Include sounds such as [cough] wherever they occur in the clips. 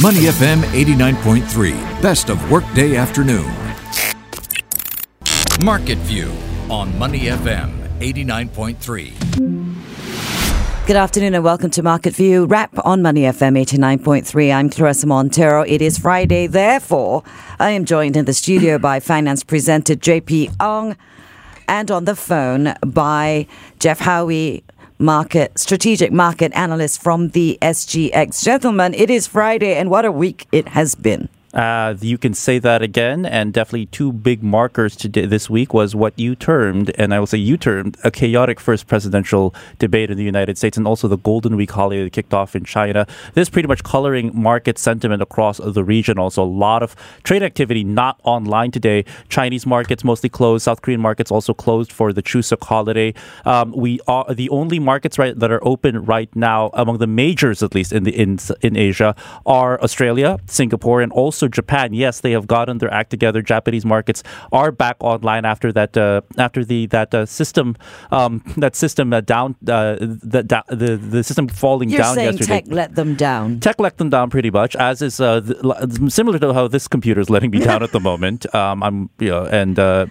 Money FM 89.3, best of workday afternoon. Market View on Money FM 89.3. Good afternoon and welcome to Market View. Wrap on Money FM 89.3. I'm Claressa Monteiro. It is Friday, therefore, I am joined in the studio by [coughs] finance presenter JP Ong and on the phone by Geoff Howie, market strategic market analyst from the SGX. Gentlemen, it is Friday and what a week it has been. Uh, you can say that again, and definitely two big markers today this week was what you termed, and I will say you termed, a chaotic first presidential debate in the United States, and also the Golden Week holiday kicked off in China. This pretty much coloring market sentiment across the region. Also, a lot of trade activity not online today. Chinese markets mostly closed. South Korean markets also closed for the Chuseok holiday. Um, we are the only markets right that are open right now among the majors, at least in the in in Asia, are Australia, Singapore, and also Japan. Yes, they have gotten their act together. Japanese markets are back online after that uh, after the that uh, system um, that system uh, down uh, the, the the system falling You're down saying yesterday. Tech let them down. Tech let them down pretty much, as is uh, similar to how this computer is letting me down at the moment. [laughs] Um, I'm you know, and uh,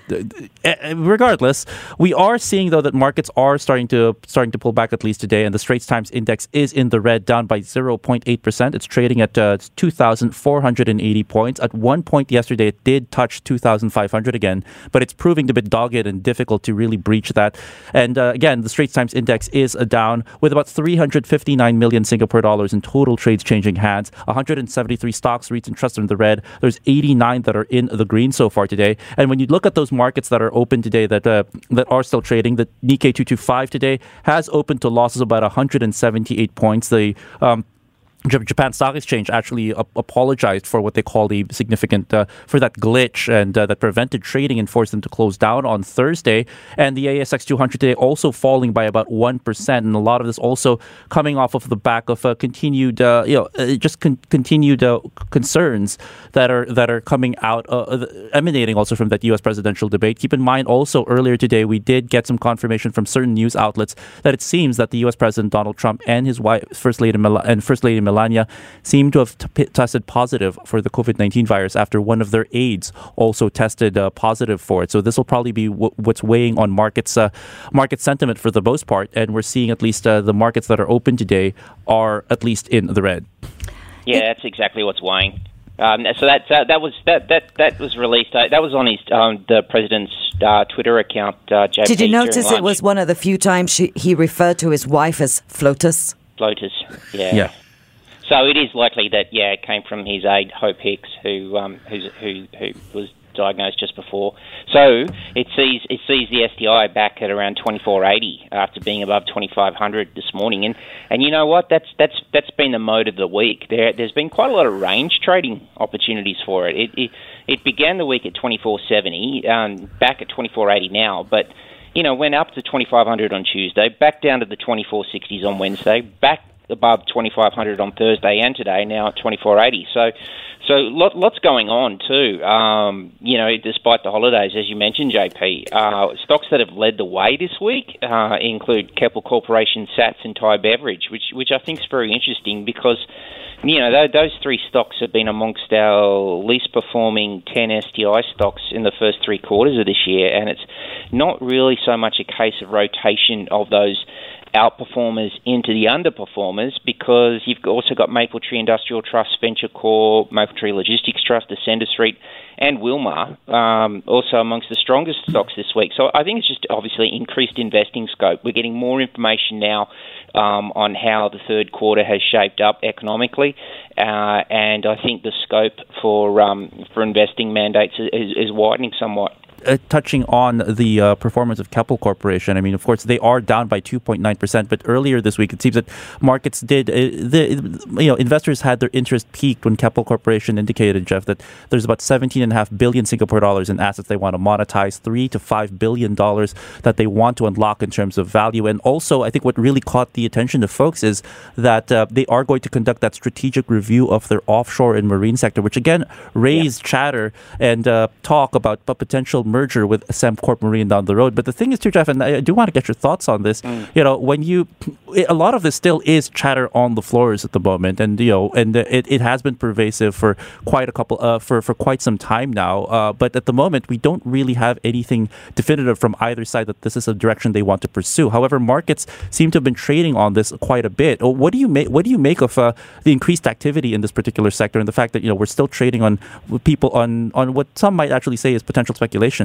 eh, regardless, we are seeing though that markets are starting to starting to pull back at least today, and the Straits Times index is in the red, down by 0.8 percent. It's trading at 2,480 points. At one point yesterday, it did touch 2,500 again, but it's proving a bit dogged and difficult to really breach that. And uh, again, the Straits Times Index is uh, down with about 359 million Singapore dollars in total trades changing hands. 173 stocks, REITs, and trusts are in the red. There's 89 that are in the green so far today. And when you look at those markets that are open today that uh, that are still trading, the Nikkei 225 today has opened to losses about 178 points. The um, Japan Stock Exchange actually apologized for what they call the significant uh, for that glitch and uh, that prevented trading and forced them to close down on Thursday. And the ASX 200 today also falling by about one percent, and a lot of this also coming off of the back of uh, continued, uh, you know, uh, just con- continued uh, concerns that are that are coming out, emanating also from that U.S. presidential debate. Keep in mind, also earlier today we did get some confirmation from certain news outlets that it seems that the U.S. President Donald Trump and his wife, First Lady Mel- and First Lady Melania Melania seem to have t- tested positive for the COVID 19 virus after one of their aides also tested uh, positive for it. So this will probably be w- what's weighing on markets uh, market sentiment for the most part. And we're seeing at least uh, the markets that are open today are at least in the red. Yeah, that's exactly what's weighing. Um, so that uh, that was that that that was released. Uh, that was on his um, the president's uh, Twitter account. Uh, Did you notice it was one of the few times she, he referred to his wife as FLOTUS? FLOTUS, yeah. Yeah. So it is likely that yeah, it came from his aide Hope Hicks, who um, who who was diagnosed just before. So it sees it sees the STI back at around 2480 after being above 2500 this morning. And and you know what? That's that's that's been the mode of the week. There there's been quite a lot of range trading opportunities for it. It it, it began the week at 2470, um, back at 2480 now, but you know, went up to 2500 on Tuesday, back down to the 2460s on Wednesday, back above 2500 on Thursday and today, now at 2480. So, so lot, lots going on too. Um, you know, despite the holidays, as you mentioned, JP, uh, stocks that have led the way this week uh, include Keppel Corporation, SATS, and Thai Beverage, which which I think is very interesting because. You know, those three stocks have been amongst our least performing 10 STI stocks in the first three quarters of this year, and it's not really so much a case of rotation of those outperformers into the underperformers because you've also got Mapletree Industrial Trust, Venture Corp, Maple Tree Logistics Trust, Ascendas REIT, and Wilmar, um, also amongst the strongest stocks this week. So I think it's just obviously increased investing scope. We're getting more information now um, on how the third quarter has shaped up economically, uh, and I think the scope for um, for investing mandates is, is widening somewhat uh, touching on the uh, performance of Keppel Corporation, I mean, of course, they are down by 2.9%, but earlier this week, it seems that markets did, uh, the, you know, investors had their interest piqued when Keppel Corporation indicated, Jeff, that there's about 17.5 billion Singapore dollars in assets they want to monetize, 3 to 5 billion dollars that they want to unlock in terms of value. And also, I think what really caught the attention of folks is that uh, they are going to conduct that strategic review of their offshore and marine sector, which again raised yeah. chatter and uh, talk about potential merger with Sembcorp Marine down the road. But the thing is, too, Jeff, and I do want to get your thoughts on this. Mm. You know, when you, a lot of this still is chatter on the floors at the moment, and you know, and it, it has been pervasive for quite a couple, uh, for for quite some time now. Uh, but at the moment, we don't really have anything definitive from either side that this is a direction they want to pursue. However, markets seem to have been trading on this quite a bit. What do you make? What do you make of uh, the increased activity in this particular sector, and the fact that you know we're still trading on people on on what some might actually say is potential speculation?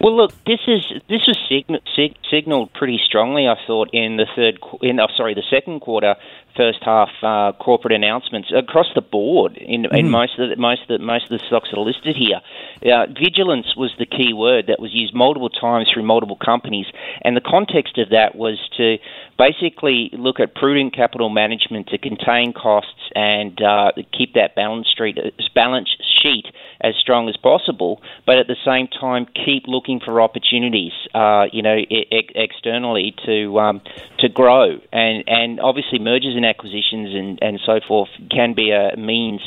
Well, look, this is this was sign, sig, signaled pretty strongly. I thought in the third, in oh, sorry, the second quarter, first half uh, corporate announcements across the board in, mm. in most of the, most of the, most of the stocks that are listed here. Uh, vigilance was the key word that was used multiple times through multiple companies, and the context of that was to basically look at prudent capital management to contain costs and uh, keep that balance sheet balance sheet as strong as possible, but at the same time keep looking for opportunities, uh, you know, externally to um, to grow. And and obviously mergers and acquisitions and, and so forth can be a means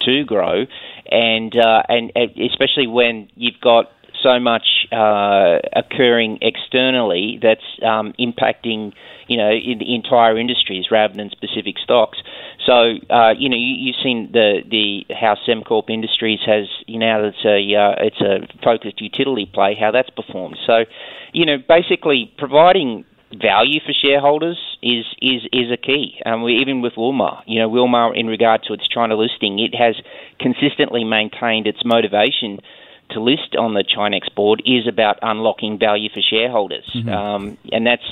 to grow, and uh, and especially when you've got so much uh, occurring externally that's um, impacting, you know, in the entire industries rather than specific stocks. So, uh, you know, you, have seen the the how Sembcorp Industries has, you know, it's a uh, it's a focused utility play, how that's performed. So, you know, basically providing value for shareholders is is is a key. Um, we, even with Wilmar, you know, Wilmar in regard to its China listing, it has consistently maintained its motivation to list on the ChiNext board is about unlocking value for shareholders, mm-hmm. um, and that's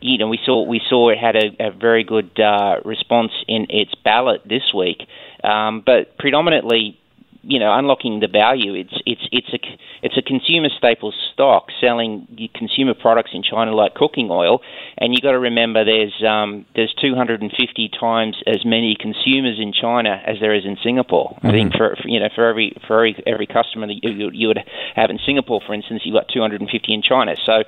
you know we saw we saw it had a, a very good uh, response in its ballot this week, um, but predominantly you know, unlocking the value. It's it's it's a it's a consumer staple stock selling consumer products in China like cooking oil, and you got to remember there's um, there's 250 times as many consumers in China as there is in Singapore. Mm-hmm. I think for, for, you know for every for every, every customer that you, you would have in Singapore, for instance, you've got 250 in China. So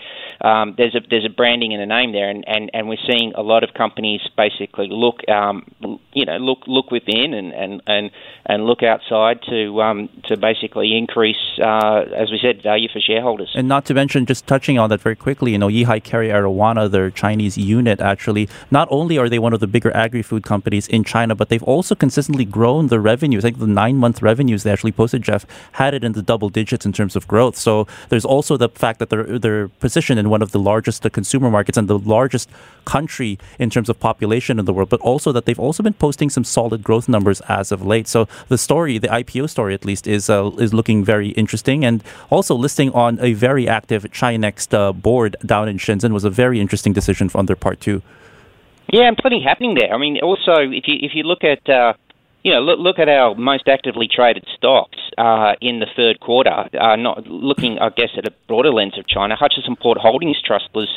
um, there's a there's a branding and a name there, and, and, and we're seeing a lot of companies basically look um, you know look look within and, and, and, and look outside to um, to basically increase, uh, as we said, value for shareholders. And not to mention, just touching on that very quickly, you know, Yihai Kerry Arawana, their Chinese unit, actually, not only are they one of the bigger agri-food companies in China, but they've also consistently grown their revenues. I think the nine-month revenues they actually posted, Jeff, had it in the double digits in terms of growth. So there's also the fact that they're they're positioned in one of the largest consumer markets and the largest country in terms of population in the world, but also that they've also been posting some solid growth numbers as of late. So the story, the IPO story at least, is uh, is looking very interesting, and also listing on a very active ChiNext uh, board down in Shenzhen was a very interesting decision on their part too. Yeah, and plenty happening there. I mean, also if you if you look at uh, you know, look, look at our most actively traded stocks uh, in the third quarter. Uh, not looking, I guess, at a broader lens of China. Hutchison Port Holdings Trust was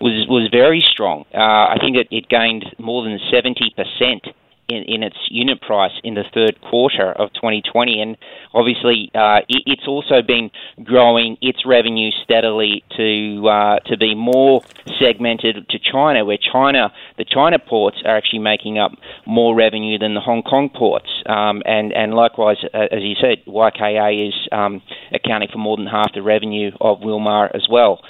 was was very strong. Uh, I think it, it gained more than seventy percent in, in its unit price in the third quarter of 2020, and obviously uh, it, it's also been growing its revenue steadily to uh, to be more segmented to China, where China the China ports are actually making up more revenue than the Hong Kong ports, um, and and likewise, uh, as you said, YKA is um, accounting for more than half the revenue of Wilmar as well.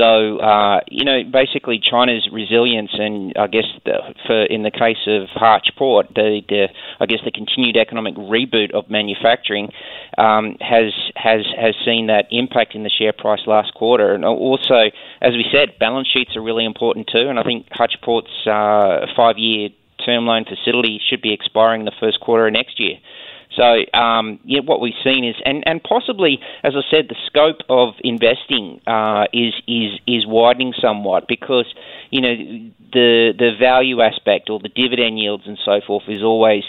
So uh, you know, basically, China's resilience, and I guess the, for in the case of Hutch Port, the, the I guess the continued economic reboot of manufacturing um, has has has seen that impact in the share price last quarter, and also, as we said, balance sheets are really important too. And I think Hutch Port's uh, five-year term loan facility should be expiring the first quarter of next year. So um, yeah, what we've seen is, and, and possibly, as I said, the scope of investing uh, is is is widening somewhat because you know the the value aspect or the dividend yields and so forth is always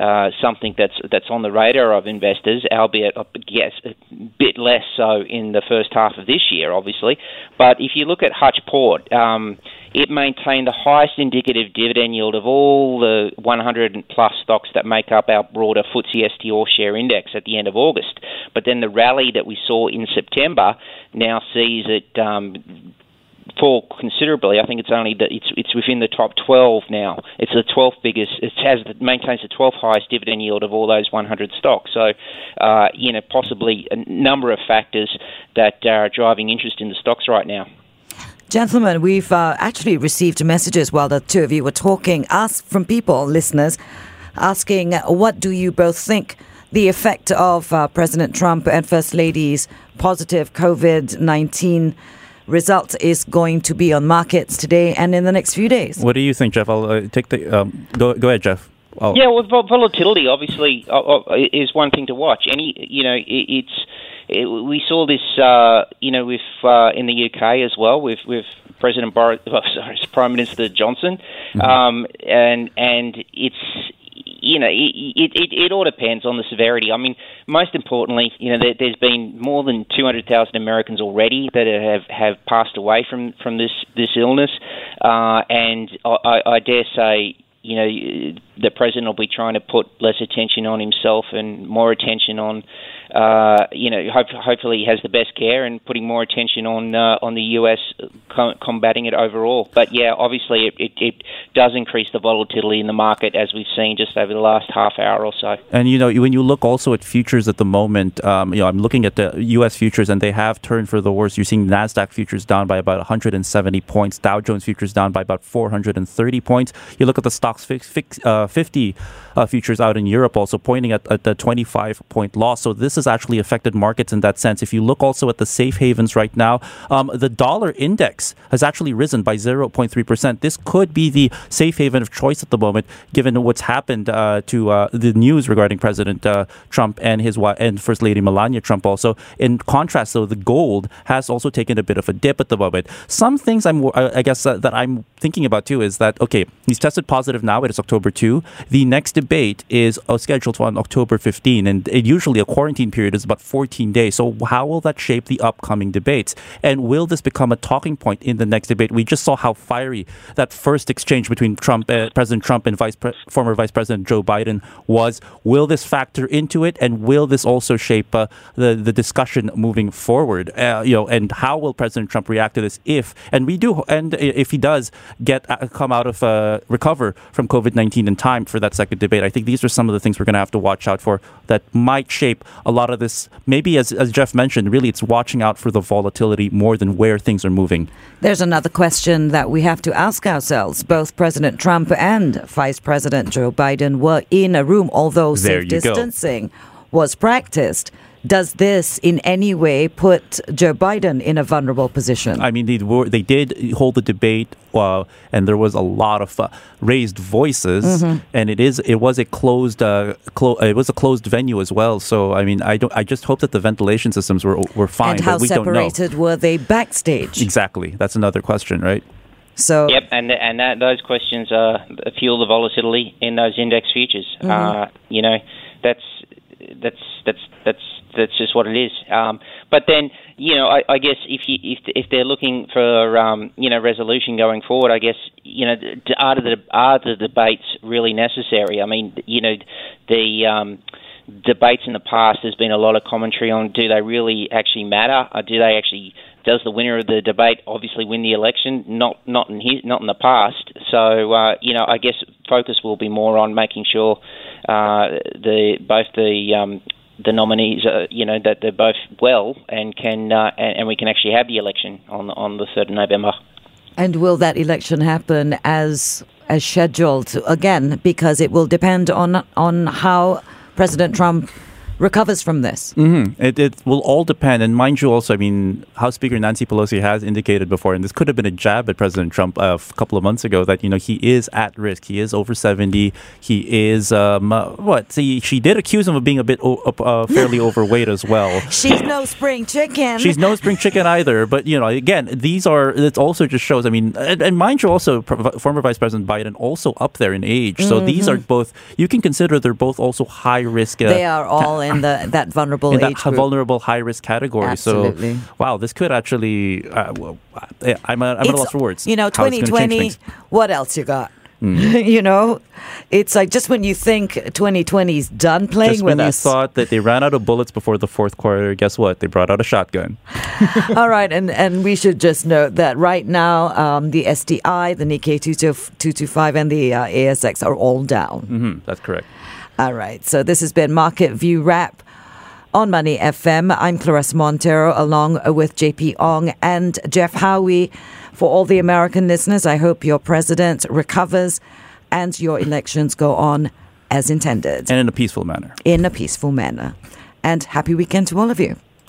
uh, something that's that's on the radar of investors, albeit yes, a bit less so in the first half of this year, obviously. But if you look at Hutch Port. Um, it maintained the highest indicative dividend yield of all the 100 plus stocks that make up our broader FTSE ST All Share Index at the end of August. But then the rally that we saw in September now sees it um, fall considerably. I think it's only that it's it's within the top 12 now. It's the 12th biggest. It has it maintains the 12th highest dividend yield of all those 100 stocks. So, uh, you know, possibly a number of factors that are driving interest in the stocks right now. Gentlemen, we've uh, actually received messages while the two of you were talking, asked from people, listeners, asking what do you both think the effect of uh, President Trump and First Lady's positive COVID 19 result is going to be on markets today and in the next few days. What do you think, Jeff? I'll uh, take the um, go. Go ahead, Jeff. I'll... Yeah, well, volatility obviously uh, uh, is one thing to watch. Any, you know, it's it, we saw this, uh, you know, with uh, in the UK as well with with President Boris, [laughs] oh, sorry, Prime Minister Johnson, mm-hmm. um, and and it's you know, it, it, it all depends on the severity. I mean, most importantly, you know, there, has been more than 200,000 Americans already that have, have passed away from, from this, this illness. Uh, and I, I dare say, you know, the president will be trying to put less attention on himself and more attention on uh, you know, hope, hopefully he has the best care and putting more attention on uh, on the US com- combating it overall. But yeah, obviously it, it, it, does increase the volatility in the market as we've seen just over the last half hour or so. And you know, when you look also at futures at the moment, um, you know, I'm looking at the US futures and they have turned for the worse. You're seeing Nasdaq futures down by about 170 points, Dow Jones futures down by about 430 points. You look at the Stoxx uh, 50 uh, futures out in Europe also pointing at, at the 25 point loss. So this has actually affected markets in that sense. If you look also at the safe havens right now, um, the dollar index has actually risen by 0.3%. This could be the safe haven of choice at the moment, given what's happened uh, to uh, the news regarding President uh, Trump and his wife and First Lady Melania Trump. Also, in contrast, though, the gold has also taken a bit of a dip at the moment. Some things I'm, I guess, uh, that I'm thinking about too is that okay, he's tested positive now. It is October two. The next debate is uh, scheduled on October 15, and it, usually a quarantine period is about 14 days. So how will that shape the upcoming debates? And will this become a talking point in the next debate? We just saw how fiery that first exchange between Trump, uh, President Trump, and Vice Pre- former Vice President Joe Biden was. Will this factor into it, and will this also shape uh, the the discussion moving forward? Uh, you know, and how will President Trump react to this if and we do and if he does get uh, come out of uh, recover from COVID nineteen in time for that second debate? I think these are some of the things we're going to have to watch out for that might shape a lot of this. Maybe, as, as Jeff mentioned, really it's watching out for the volatility more than where things are moving. There's another question that we have to ask ourselves. Both President Trump and Vice President Joe Biden were in a room, although safe distancing go. was practiced. Does this in any way put Joe Biden in a vulnerable position? I mean, they, were, they did hold the debate, uh, and there was a lot of uh, raised voices, mm-hmm. and it is it was a closed uh, clo- it was a closed venue as well. So I mean, I don't I just hope that the ventilation systems were were fine. And how separated were they backstage? Exactly, that's another question, right? So yep, and and that, those questions uh, fuel the volatility in those index futures. Mm-hmm. Uh, you know, that's that's that's that's that's just what it is. Um, but then, you know, I, I guess if you if if they're looking for um, you know resolution going forward, I guess you know are the are the debates really necessary? I mean, you know, the um, debates in the past there's been a lot of commentary on do they really actually matter? Or do they actually does the winner of the debate obviously win the election? Not not in his, not in the past. So uh, you know, I guess focus will be more on making sure uh, the both the um, the nominees, uh, you know, that they're both well and can uh, and, and, we can actually have the election on on the third of November. And will that election happen as as scheduled again? Because it will depend on on how President Trump recovers from this. Mm-hmm. It, it will all depend. And mind you, also, I mean, House Speaker Nancy Pelosi has indicated before, and this could have been a jab at President Trump uh, a couple of months ago, that, you know, he is at risk. He is over 70. He is, um, uh, what? See, she did accuse him of being a bit uh, fairly [laughs] overweight as well. She's no spring chicken. She's no spring chicken either. But, you know, again, these are, it also just shows, I mean, and, and mind you, also, former Vice President Biden also up there in age. So mm-hmm. these are both, you can consider they're both also high risk. Uh, they are all in the that vulnerable in that group. vulnerable high risk category. Absolutely. So wow, this could actually. Uh, well, I'm a, I'm at a loss for words. You know, 2020. What else you got? [laughs] you know, it's like just when you think 2020 is done playing Just with when you us. thought that they ran out of bullets before the fourth quarter, guess what? They brought out a shotgun. [laughs] All right, and, and we should just note that right now um, the STI, the Nikkei 225, and the uh, ASX are all down. hmm that's correct. All right, so this has been Market View Wrap on Money FM. I'm Claressa Monteiro along with JP Ong and Geoff Howie. For all the American listeners, I hope your president recovers and your elections go on as intended And in a peaceful manner. in a peaceful manner. And happy weekend to all of you.